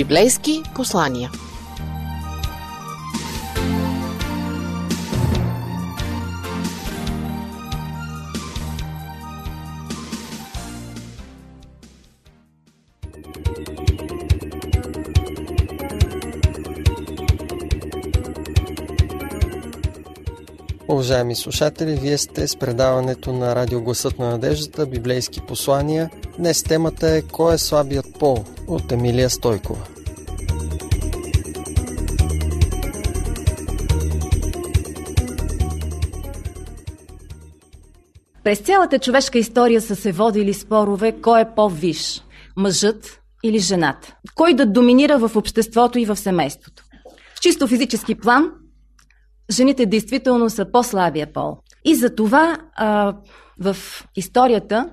Библейски послания. Уважаеми слушатели, вие сте с предаването на Радио Гласът на надеждата, библейски послания. Днес темата е Кой е слабият пол? От Емилия Стойкова. През цялата човешка история са се водили спорове кой е по-виш – мъжът или жената. Кой да доминира в обществото и в семейството. В чисто физически план жените действително са по-слабия пол. И за това а, в историята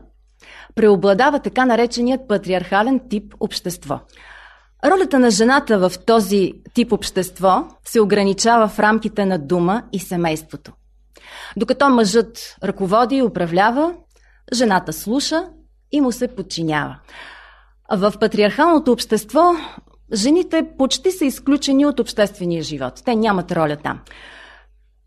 преобладава така нареченият патриархален тип общество. Ролята на жената в този тип общество се ограничава в рамките на дума и семейството. Докато мъжът ръководи и управлява, жената слуша и му се подчинява. В патриархалното общество жените почти са изключени от обществения живот. Те нямат роля там.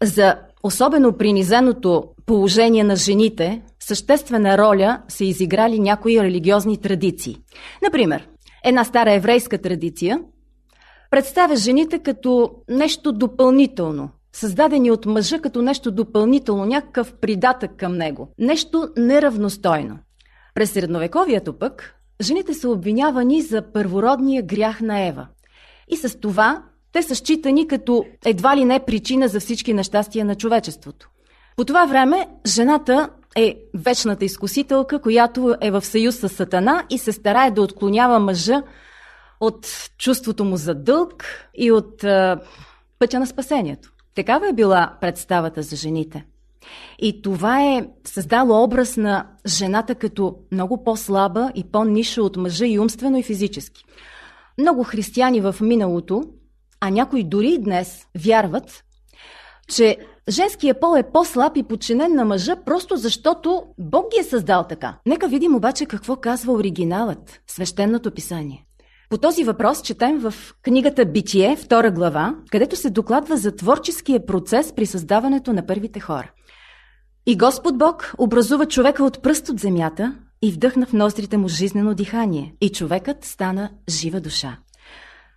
За особено принизеното положение на жените съществена роля са изиграли някои религиозни традиции. Например, една стара еврейска традиция представя жените като нещо допълнително, създадени от мъжа като нещо допълнително, някакъв придатък към него, нещо неравностойно. През средновековието пък жените са обвинявани за първородния грях на Ева. И с това те са считани като едва ли не причина за всички нещастия на човечеството. По това време жената е вечната изкусителка, която е в съюз с Сатана и се старае да отклонява мъжа от чувството му за дълг и от е, пътя на спасението. Такава е била представата за жените. И това е създало образ на жената като много по-слаба и по-ниша от мъжа и умствено и физически. Много християни в миналото, а някои дори и днес, вярват, че женския пол е по-слаб и подчинен на мъжа, просто защото Бог ги е създал така. Нека видим обаче какво казва оригиналът, свещеното писание. По този въпрос четем в книгата Битие, втора глава, където се докладва за творческия процес при създаването на първите хора. И Господ Бог образува човека от пръст от земята и вдъхна в ноздрите му жизнено дихание, и човекът стана жива душа.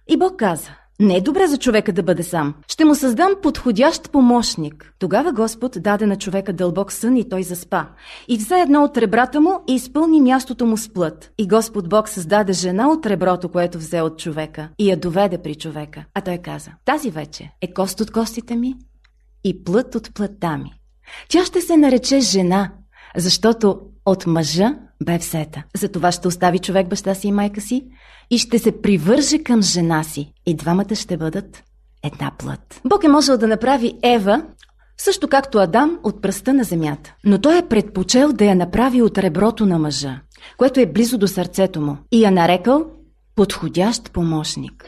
И Бог каза, не е добре за човека да бъде сам. Ще му създам подходящ помощник. Тогава Господ даде на човека дълбок сън и той заспа. И взе едно от ребрата му и изпълни мястото му с плът. И Господ Бог създаде жена от реброто, което взе от човека и я доведе при човека. А той каза, тази вече е кост от костите ми и плът от плътта ми. Тя ще се нарече жена, защото от мъжа бе взета. Затова ще остави човек баща си и майка си и ще се привърже към жена си. И двамата ще бъдат една плът. Бог е можел да направи Ева, също както Адам, от пръста на земята. Но той е предпочел да я направи от реброто на мъжа, което е близо до сърцето му. И я нарекал подходящ помощник.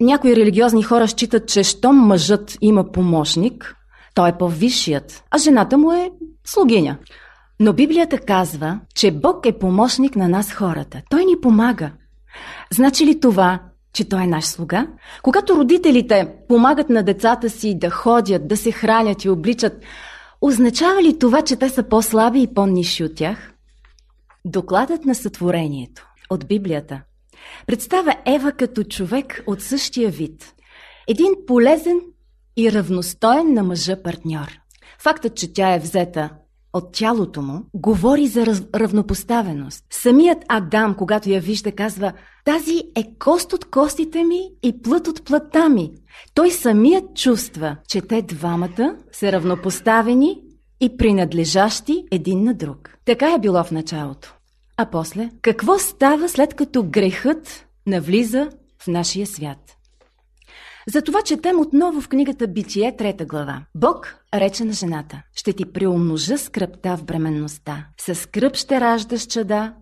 Някои религиозни хора считат, че щом мъжът има помощник, той е по-висшият, а жената му е слугиня. Но Библията казва, че Бог е помощник на нас хората. Той ни помага. Значи ли това, че той е наш слуга? Когато родителите помагат на децата си да ходят, да се хранят и обличат, означава ли това, че те са по-слаби и по-ниши от тях? Докладът на сътворението от Библията представя Ева като човек от същия вид. Един полезен и равностоен на мъжа партньор. Фактът, че тя е взета от тялото му, говори за раз, равнопоставеност. Самият Адам, когато я вижда, казва тази е кост от костите ми и плът от плътта ми. Той самият чувства, че те двамата са равнопоставени и принадлежащи един на друг. Така е било в началото. А после, какво става след като грехът навлиза в нашия свят? Затова четем отново в книгата Битие, трета глава. Бог рече на жената, ще ти приумножа скръпта в бременността. С скръп ще раждаш чада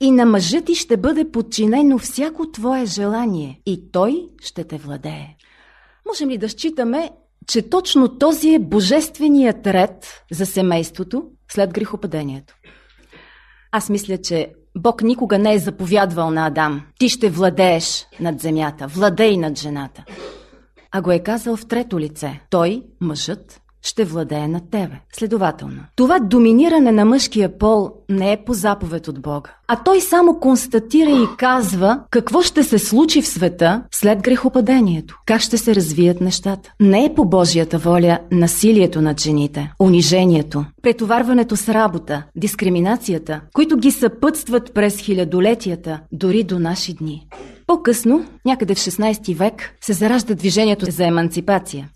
и на мъжа ти ще бъде подчинено всяко твое желание и той ще те владее. Можем ли да считаме, че точно този е божественият ред за семейството след грехопадението? Аз мисля, че Бог никога не е заповядвал на Адам. Ти ще владееш над земята, владей над жената. А го е казал в трето лице. Той, мъжът, ще владее над тебе. Следователно, това доминиране на мъжкия пол не е по заповед от Бога, а той само констатира и казва какво ще се случи в света след грехопадението, как ще се развият нещата. Не е по Божията воля насилието над жените, унижението, претоварването с работа, дискриминацията, които ги съпътстват през хилядолетията, дори до наши дни. По-късно, някъде в 16 век, се заражда движението за еманципация.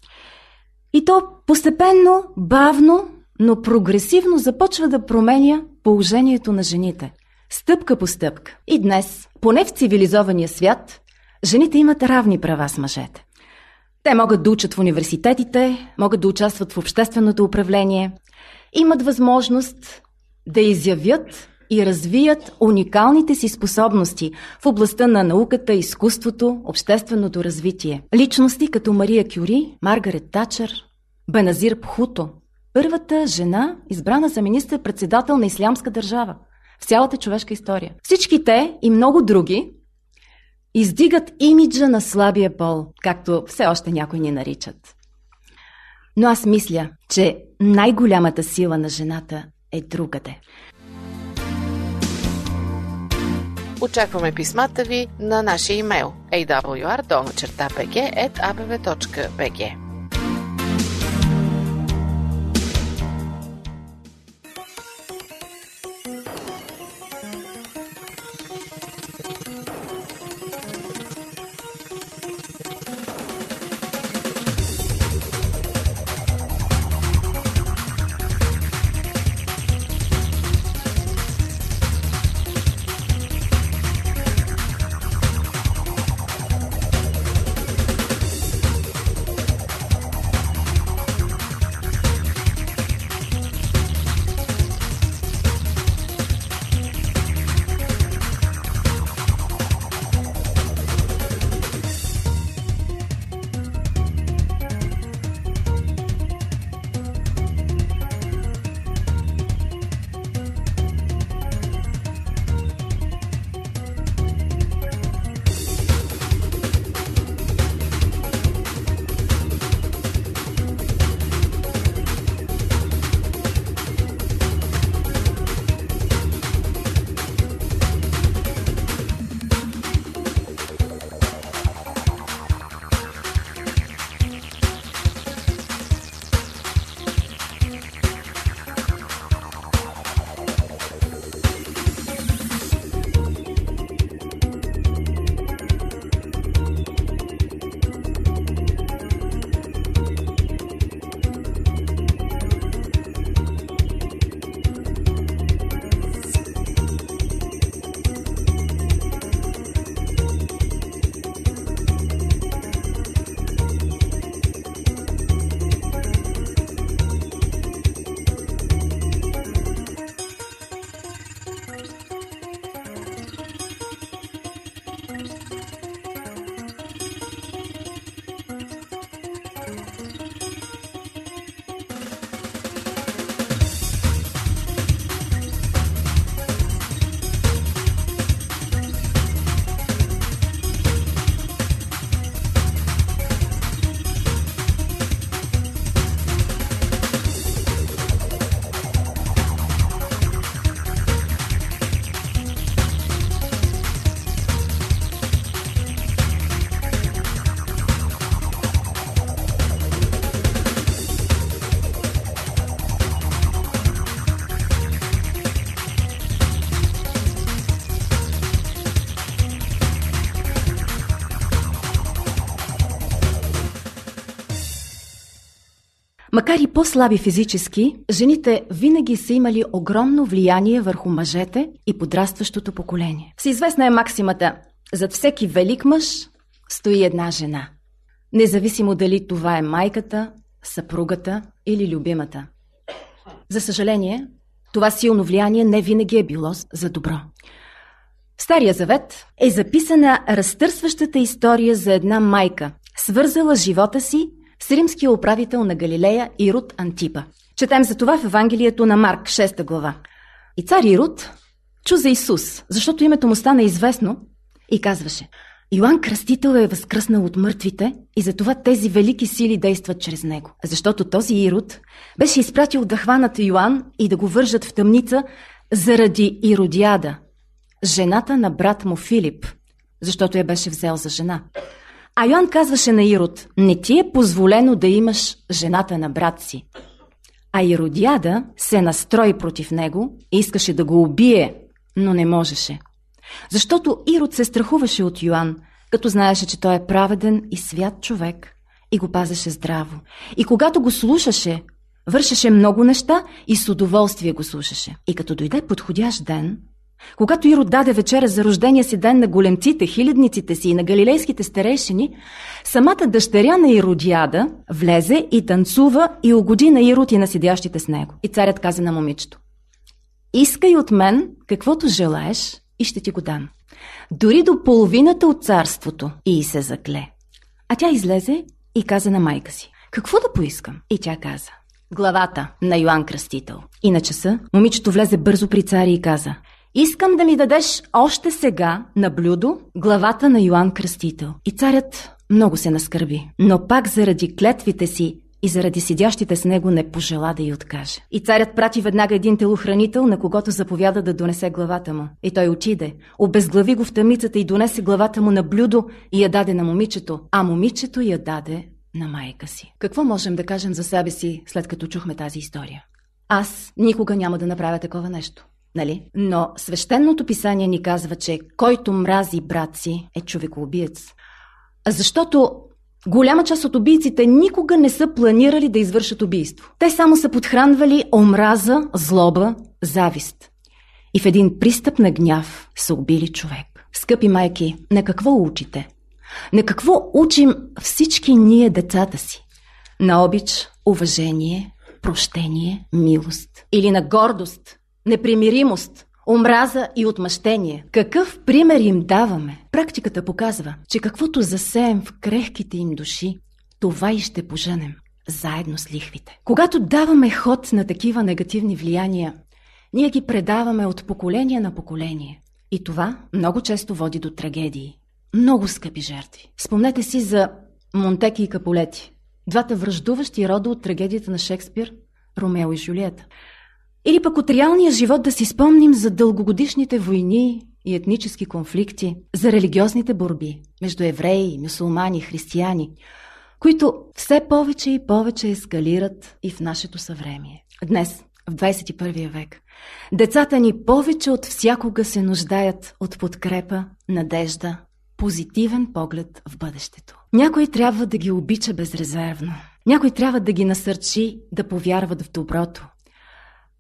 И то постепенно, бавно, но прогресивно започва да променя положението на жените. Стъпка по стъпка. И днес, поне в цивилизования свят, жените имат равни права с мъжете. Те могат да учат в университетите, могат да участват в общественото управление, имат възможност да изявят и развият уникалните си способности в областта на науката, изкуството, общественото развитие. Личности като Мария Кюри, Маргарет Тачър, Беназир Пхуто, първата жена, избрана за министър-председател на Ислямска държава в цялата човешка история. Всички те и много други издигат имиджа на слабия пол, както все още някои ни наричат. Но аз мисля, че най-голямата сила на жената е другаде. Очакваме писмата ви на нашия имейл awr.bg.abv.bg Макар и по-слаби физически, жените винаги са имали огромно влияние върху мъжете и подрастващото поколение. Всеизвестна е максимата «Зад всеки велик мъж стои една жена». Независимо дали това е майката, съпругата или любимата. За съжаление, това силно влияние не винаги е било за добро. В Стария завет е записана разтърсващата история за една майка, свързала живота си с римския управител на Галилея Ирод Антипа. Четем за това в Евангелието на Марк, 6 глава. И цар Ирод, чу за Исус, защото името му стана известно и казваше Йоанн Кръстител е възкръснал от мъртвите и затова тези велики сили действат чрез него. Защото този Ирод беше изпратил да хванат Йоанн и да го вържат в тъмница заради Иродиада, жената на брат му Филип, защото я беше взел за жена. А Йоанн казваше на Ирод, не ти е позволено да имаш жената на брат си. А Иродиада се настрои против него и искаше да го убие, но не можеше. Защото Ирод се страхуваше от Йоанн, като знаеше, че той е праведен и свят човек и го пазеше здраво. И когато го слушаше, вършеше много неща и с удоволствие го слушаше. И като дойде подходящ ден, когато Ирод даде вечера за рождения си ден на големците, хилядниците си и на галилейските старейшини, самата дъщеря на Иродиада влезе и танцува и угоди на Ирод и на седящите с него. И царят каза на момичето, искай от мен каквото желаеш и ще ти го дам. Дори до половината от царството и се закле. А тя излезе и каза на майка си, какво да поискам? И тя каза, главата на Йоанн Кръстител. И на часа момичето влезе бързо при царя и каза, Искам да ми дадеш още сега на блюдо главата на Йоанн Кръстител. И царят много се наскърби, но пак заради клетвите си и заради седящите с него не пожела да й откаже. И царят прати веднага един телохранител, на когото заповяда да донесе главата му. И той отиде, обезглави го в тъмницата и донесе главата му на блюдо и я даде на момичето, а момичето я даде на майка си. Какво можем да кажем за себе си, след като чухме тази история? Аз никога няма да направя такова нещо. Нали? Но свещеното писание ни казва, че който мрази брат си е човекоубиец. Защото голяма част от убийците никога не са планирали да извършат убийство. Те само са подхранвали омраза, злоба, завист. И в един пристъп на гняв са убили човек. Скъпи майки, на какво учите? На какво учим всички ние децата си? На обич, уважение, прощение, милост. Или на гордост, непримиримост, омраза и отмъщение. Какъв пример им даваме? Практиката показва, че каквото засеем в крехките им души, това и ще поженем, заедно с лихвите. Когато даваме ход на такива негативни влияния, ние ги предаваме от поколение на поколение. И това много често води до трагедии. Много скъпи жертви. Спомнете си за Монтеки и Каполети. Двата връждуващи рода от трагедията на Шекспир – Ромео и Жулиета. Или пък от реалния живот да си спомним за дългогодишните войни и етнически конфликти, за религиозните борби между евреи, мусулмани, християни, които все повече и повече ескалират и в нашето съвремие. Днес, в 21 век, децата ни повече от всякога се нуждаят от подкрепа, надежда, позитивен поглед в бъдещето. Някой трябва да ги обича безрезервно. Някой трябва да ги насърчи да повярват в доброто,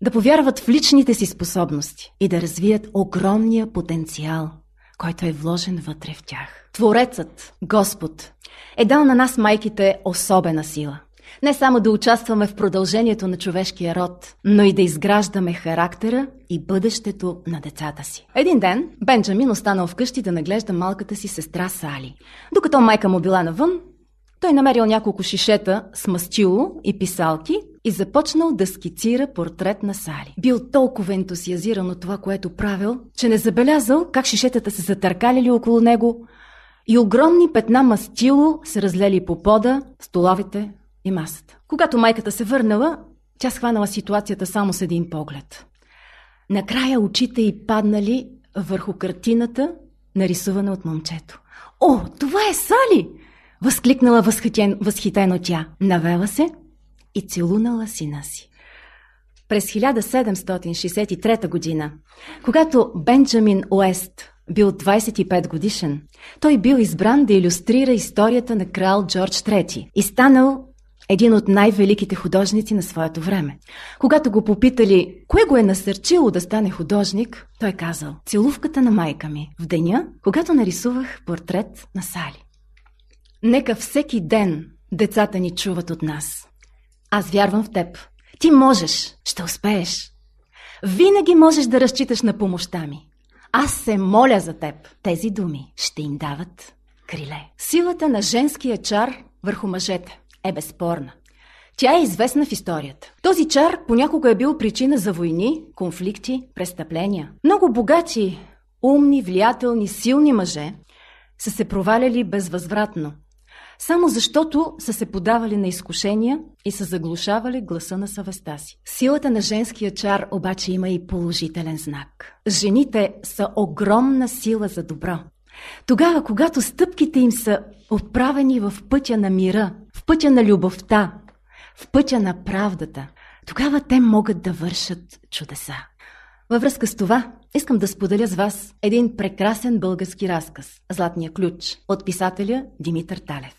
да повярват в личните си способности и да развият огромния потенциал, който е вложен вътре в тях. Творецът, Господ, е дал на нас майките особена сила. Не само да участваме в продължението на човешкия род, но и да изграждаме характера и бъдещето на децата си. Един ден Бенджамин останал вкъщи да наглежда малката си сестра Сали. Докато майка му била навън, той намерил няколко шишета с мастило и писалки и започнал да скицира портрет на Сали. Бил толкова ентусиазиран от това, което правил, че не забелязал как шишетата се затъркалили около него и огромни петна мастило се разлели по пода, столовите и масата. Когато майката се върнала, тя схванала ситуацията само с един поглед. Накрая очите й паднали върху картината, нарисувана от момчето. О, това е Сали! Възкликнала възхитен, възхитено тя. Навела се и целунала сина си. През 1763 година, когато Бенджамин Уест бил 25 годишен, той бил избран да иллюстрира историята на крал Джордж III и станал един от най-великите художници на своето време. Когато го попитали, кое го е насърчило да стане художник, той казал, целувката на майка ми в деня, когато нарисувах портрет на Сали. Нека всеки ден децата ни чуват от нас. Аз вярвам в теб. Ти можеш, ще успееш. Винаги можеш да разчиташ на помощта ми. Аз се моля за теб. Тези думи ще им дават криле. Силата на женския чар върху мъжете е безспорна. Тя е известна в историята. Този чар понякога е бил причина за войни, конфликти, престъпления. Много богати, умни, влиятелни, силни мъже са се проваляли безвъзвратно, само защото са се подавали на изкушения и са заглушавали гласа на съвестта си. Силата на женския чар обаче има и положителен знак. Жените са огромна сила за добро. Тогава, когато стъпките им са отправени в пътя на мира, в пътя на любовта, в пътя на правдата, тогава те могат да вършат чудеса. Във връзка с това, искам да споделя с вас един прекрасен български разказ «Златния ключ» от писателя Димитър Талев.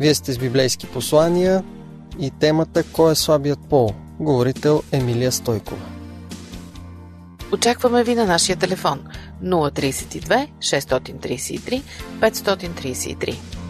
Вие сте с библейски послания и темата «Кой е слабият пол?» Говорител Емилия Стойкова. Очакваме ви на нашия телефон 032 633 533.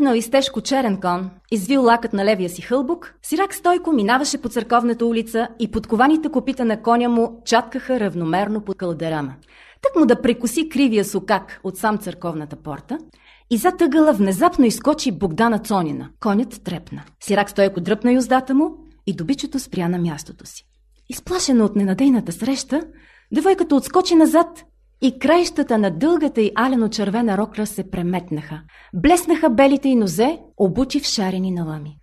Въседнал из тежко черен кон, извил лакът на левия си хълбук, Сирак Стойко минаваше по църковната улица и подкованите копита на коня му чаткаха равномерно по кълдерама. Так му да прекоси кривия сукак от сам църковната порта и за тъгъла внезапно изкочи Богдана Цонина. Конят трепна. Сирак Стойко дръпна юздата му и добичето спря на мястото си. Изплашена от ненадейната среща, девойката отскочи назад и краищата на дългата и алено-червена рокля се преметнаха. Блеснаха белите и нозе, обучи в шарени налами.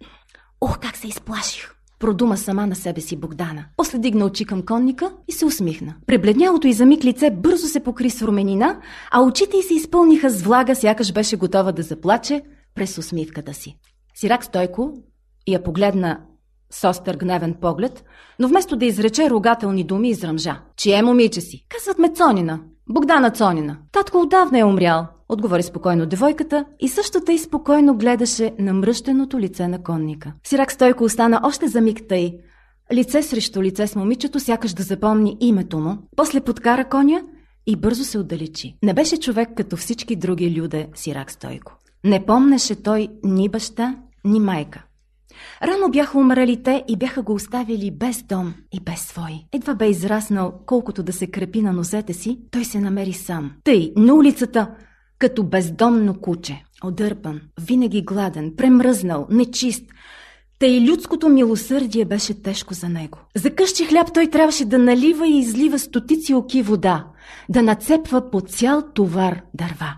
Ох, как се изплаших! Продума сама на себе си Богдана. После дигна очи към конника и се усмихна. Пребледнялото й за миг лице бързо се покри с руменина, а очите й се изпълниха с влага, сякаш беше готова да заплаче през усмивката си. Сирак Стойко я погледна с остър гневен поглед, но вместо да изрече рогателни думи, изръмжа. Чие момиче си? Казват ме Цонина. Богдана Цонина. Татко отдавна е умрял, отговори спокойно девойката и същата и спокойно гледаше на мръщеното лице на конника. Сирак Стойко остана още за миг тъй. Лице срещу лице с момичето, сякаш да запомни името му, после подкара коня и бързо се отдалечи. Не беше човек като всички други люде Сирак Стойко. Не помнеше той ни баща, ни майка. Рано бяха умрели те и бяха го оставили без дом и без свой. Едва бе израснал, колкото да се крепи на нозете си, той се намери сам. Тъй, на улицата, като бездомно куче. Одърпан, винаги гладен, премръзнал, нечист. Тъй людското милосърдие беше тежко за него. За къщи хляб той трябваше да налива и излива стотици оки вода, да нацепва по цял товар дърва.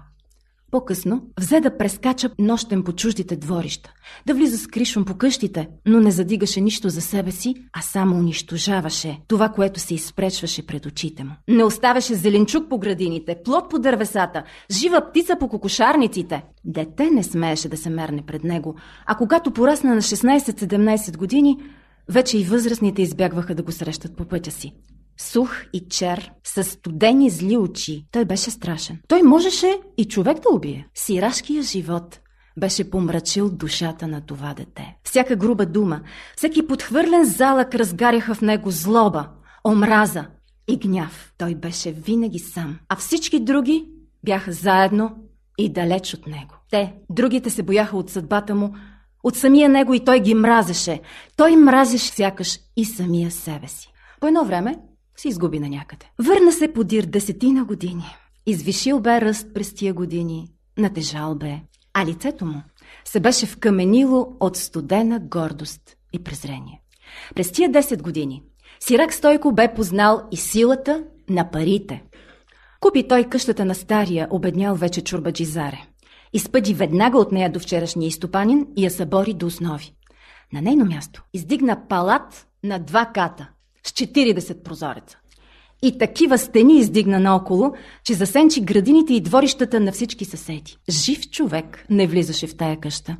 По-късно взе да прескача нощен по чуждите дворища, да влиза с кришом по къщите, но не задигаше нищо за себе си, а само унищожаваше това, което се изпречваше пред очите му. Не оставяше зеленчук по градините, плод по дървесата, жива птица по кокошарниците. Дете не смееше да се мерне пред него, а когато порасна на 16-17 години, вече и възрастните избягваха да го срещат по пътя си сух и чер, с студени зли очи. Той беше страшен. Той можеше и човек да убие. Сирашкия живот беше помрачил душата на това дете. Всяка груба дума, всеки подхвърлен залък разгаряха в него злоба, омраза и гняв. Той беше винаги сам, а всички други бяха заедно и далеч от него. Те, другите се бояха от съдбата му, от самия него и той ги мразеше. Той мразеше сякаш и самия себе си. По едно време се изгуби на някъде. Върна се подир десетина години. Извишил бе ръст през тия години, натежал бе, а лицето му се беше вкаменило от студена гордост и презрение. През тия 10 години Сирак Стойко бе познал и силата на парите. Купи той къщата на стария, обеднял вече чурбаджизаре. Изпъди веднага от нея до вчерашния изтопанин и я събори до основи. На нейно място издигна палат на два ката – с 40 прозореца. И такива стени издигна наоколо, че засенчи градините и дворищата на всички съседи. Жив човек не влизаше в тая къща.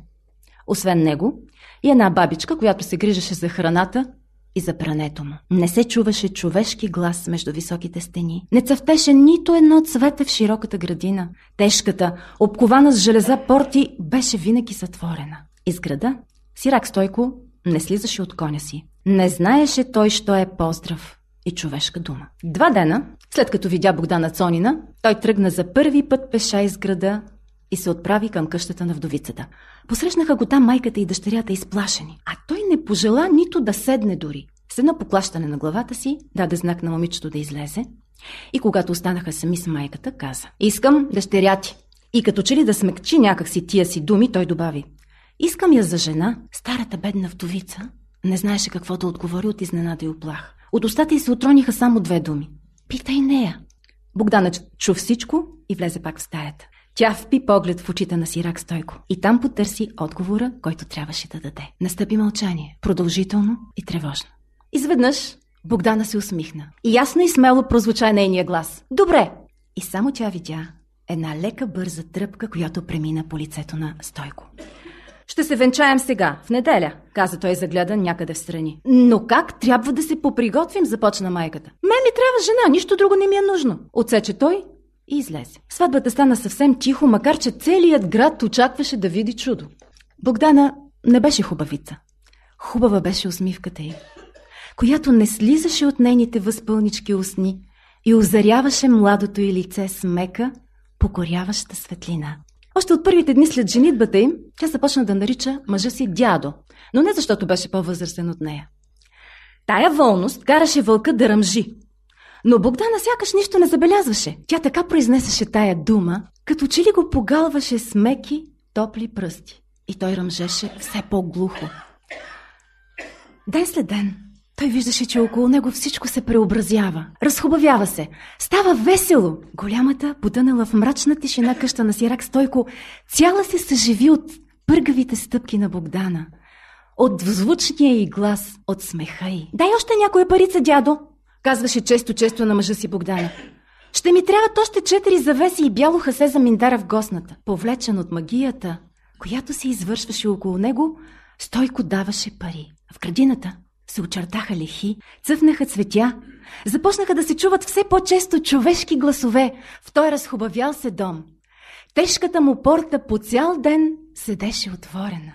Освен него и една бабичка, която се грижеше за храната и за прането му. Не се чуваше човешки глас между високите стени. Не цъфтеше нито едно цвете в широката градина. Тежката, обкована с железа порти, беше винаги затворена. Из града Сирак Стойко не слизаше от коня си. Не знаеше той, що е поздрав и човешка дума. Два дена, след като видя Богдана Цонина, той тръгна за първи път пеша из града и се отправи към къщата на вдовицата. Посрещнаха го там майката и дъщерята изплашени, а той не пожела нито да седне дори. едно поклащане на главата си, даде знак на момичето да излезе и когато останаха сами с майката, каза «Искам дъщеря ти». И като че ли да смекчи някакси тия си думи, той добави «Искам я за жена». Старата бедна вдовица не знаеше какво да отговори от изненада и оплах. От устата й се отрониха само две думи. Питай нея. Богдана чу всичко и влезе пак в стаята. Тя впи поглед в очите на Сирак Стойко и там потърси отговора, който трябваше да даде. Настъпи мълчание, продължително и тревожно. Изведнъж Богдана се усмихна. И ясно и смело прозвуча нейния глас. Добре! И само тя видя една лека бърза тръпка, която премина по лицето на Стойко. Ще се венчаем сега, в неделя, каза той загледан някъде в страни. Но как трябва да се поприготвим, започна майката. Мен ми трябва жена, нищо друго не ми е нужно. Отсече той и излезе. Сватбата стана съвсем тихо, макар че целият град очакваше да види чудо. Богдана не беше хубавица. Хубава беше усмивката й, която не слизаше от нейните възпълнички устни и озаряваше младото й лице с мека, покоряваща светлина. Още от първите дни след женитбата им, тя започна да нарича мъжа си дядо, но не защото беше по-възрастен от нея. Тая волност караше вълка да ръмжи, но Богдана сякаш нищо не забелязваше. Тя така произнесеше тая дума, като че ли го погалваше с меки, топли пръсти. И той ръмжеше все по-глухо. Ден след ден той виждаше, че около него всичко се преобразява. Разхубавява се. Става весело. Голямата, потънала в мрачна тишина къща на Сирак Стойко, цяла се съживи от пъргавите стъпки на Богдана. От звучния й глас, от смеха й. Дай още някоя парица, дядо! Казваше често-често на мъжа си Богдана. Ще ми трябват още четири завеси и бяло хасе за миндара в госната. Повлечен от магията, която се извършваше около него, Стойко даваше пари. В градината се очертаха лехи, цъфнаха цветя, започнаха да се чуват все по-често човешки гласове в той разхубавял се дом. Тежката му порта по цял ден седеше отворена.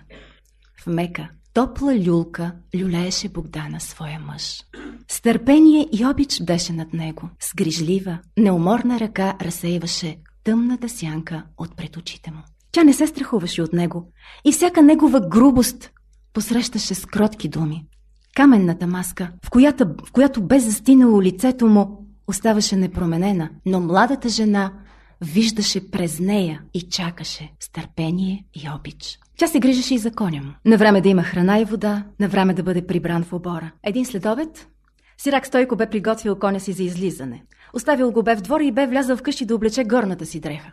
В мека, топла люлка люлееше Богдана своя мъж. С търпение и обич беше над него. С грижлива, неуморна ръка разсейваше тъмната сянка от пред очите му. Тя не се страхуваше от него и всяка негова грубост посрещаше с кротки думи. Каменната маска, в която, в която бе застинало лицето му, оставаше непроменена, но младата жена виждаше през нея и чакаше с търпение и обич. Тя се грижеше и за коня му. На време да има храна и вода, на време да бъде прибран в обора. Един следобед Сирак Стойко бе приготвил коня си за излизане. Оставил го бе в двора и бе влязъл вкъщи да облече горната си дреха.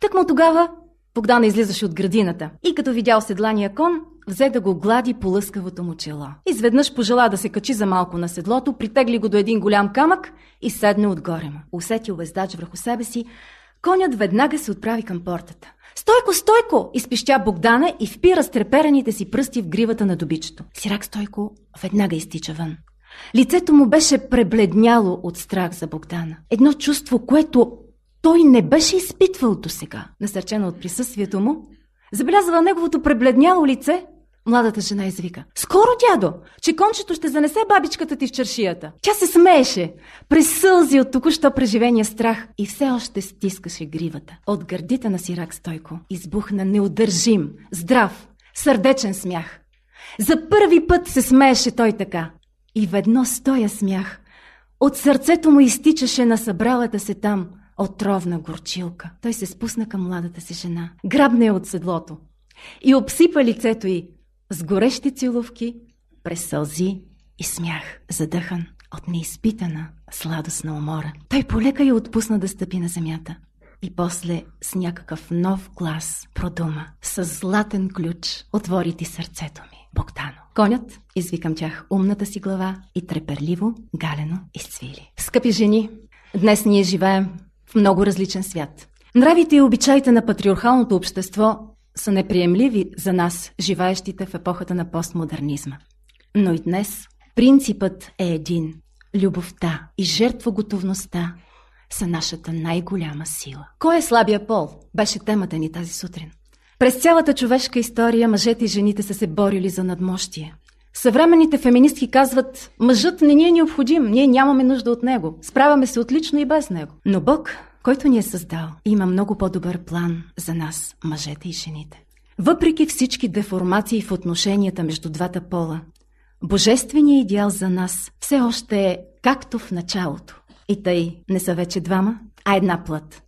Так му тогава Богдана излизаше от градината и като видял седлания кон, взе да го глади по лъскавото му чело. Изведнъж пожела да се качи за малко на седлото, притегли го до един голям камък и седне отгоре му. Усетил вездач върху себе си, конят веднага се отправи към портата. Стойко, Стойко! изпищя Богдана и впи разтрепераните си пръсти в гривата на добичето. Сирак Стойко веднага изтича вън. Лицето му беше пребледняло от страх за Богдана. Едно чувство, което той не беше изпитвал до сега. Насърчено от присъствието му, забелязва неговото пребледняло лице, младата жена извика. Скоро, дядо, че кончето ще занесе бабичката ти в чершията. Тя се смееше, през сълзи от току-що преживения страх и все още стискаше гривата. От гърдите на Сирак Стойко избухна неудържим, здрав, сърдечен смях. За първи път се смееше той така. И ведно стоя смях. От сърцето му изтичаше на събралата се там отровна горчилка. Той се спусна към младата си жена, грабна я от седлото и обсипа лицето й с горещи целувки, през сълзи и смях, задъхан от неизпитана сладостна умора. Той полека я отпусна да стъпи на земята и после с някакъв нов глас продума. С златен ключ отвори ти сърцето ми. Богдано. Конят извикам тях умната си глава и треперливо, галено изцвили. Скъпи жени, днес ние живеем в много различен свят. Нравите и обичаите на патриархалното общество са неприемливи за нас, живеещите в епохата на постмодернизма. Но и днес принципът е един. Любовта и жертвоготовността са нашата най-голяма сила. Кой е слабия пол? Беше темата ни тази сутрин. През цялата човешка история мъжете и жените са се борили за надмощие. Съвременните феминистки казват, мъжът не ни е необходим, ние нямаме нужда от него. Справяме се отлично и без него. Но Бог, който ни е създал, има много по-добър план за нас, мъжете и жените. Въпреки всички деформации в отношенията между двата пола, Божественият идеал за нас все още е както в началото. И тъй не са вече двама, а една плът.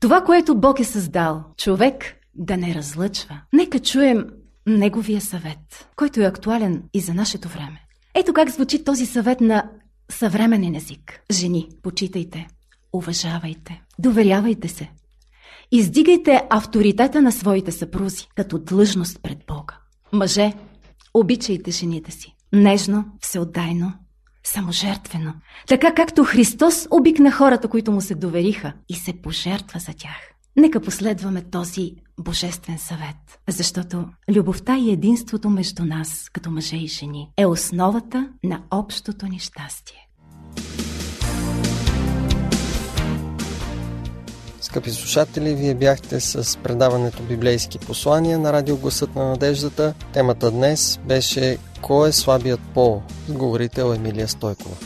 Това, което Бог е създал, човек да не разлъчва. Нека чуем Неговия съвет, който е актуален и за нашето време. Ето как звучи този съвет на съвременен език. Жени, почитайте, уважавайте, доверявайте се. Издигайте авторитета на своите съпрузи като длъжност пред Бога. Мъже, обичайте жените си. Нежно, всеотдайно, саможертвено. Така както Христос обикна хората, които му се довериха и се пожертва за тях. Нека последваме този божествен съвет, защото любовта и единството между нас, като мъже и жени, е основата на общото ни щастие. Скъпи слушатели, вие бяхте с предаването Библейски послания на радио Гласът на надеждата. Темата днес беше Кой е слабият пол? Говорител Емилия Стойкова.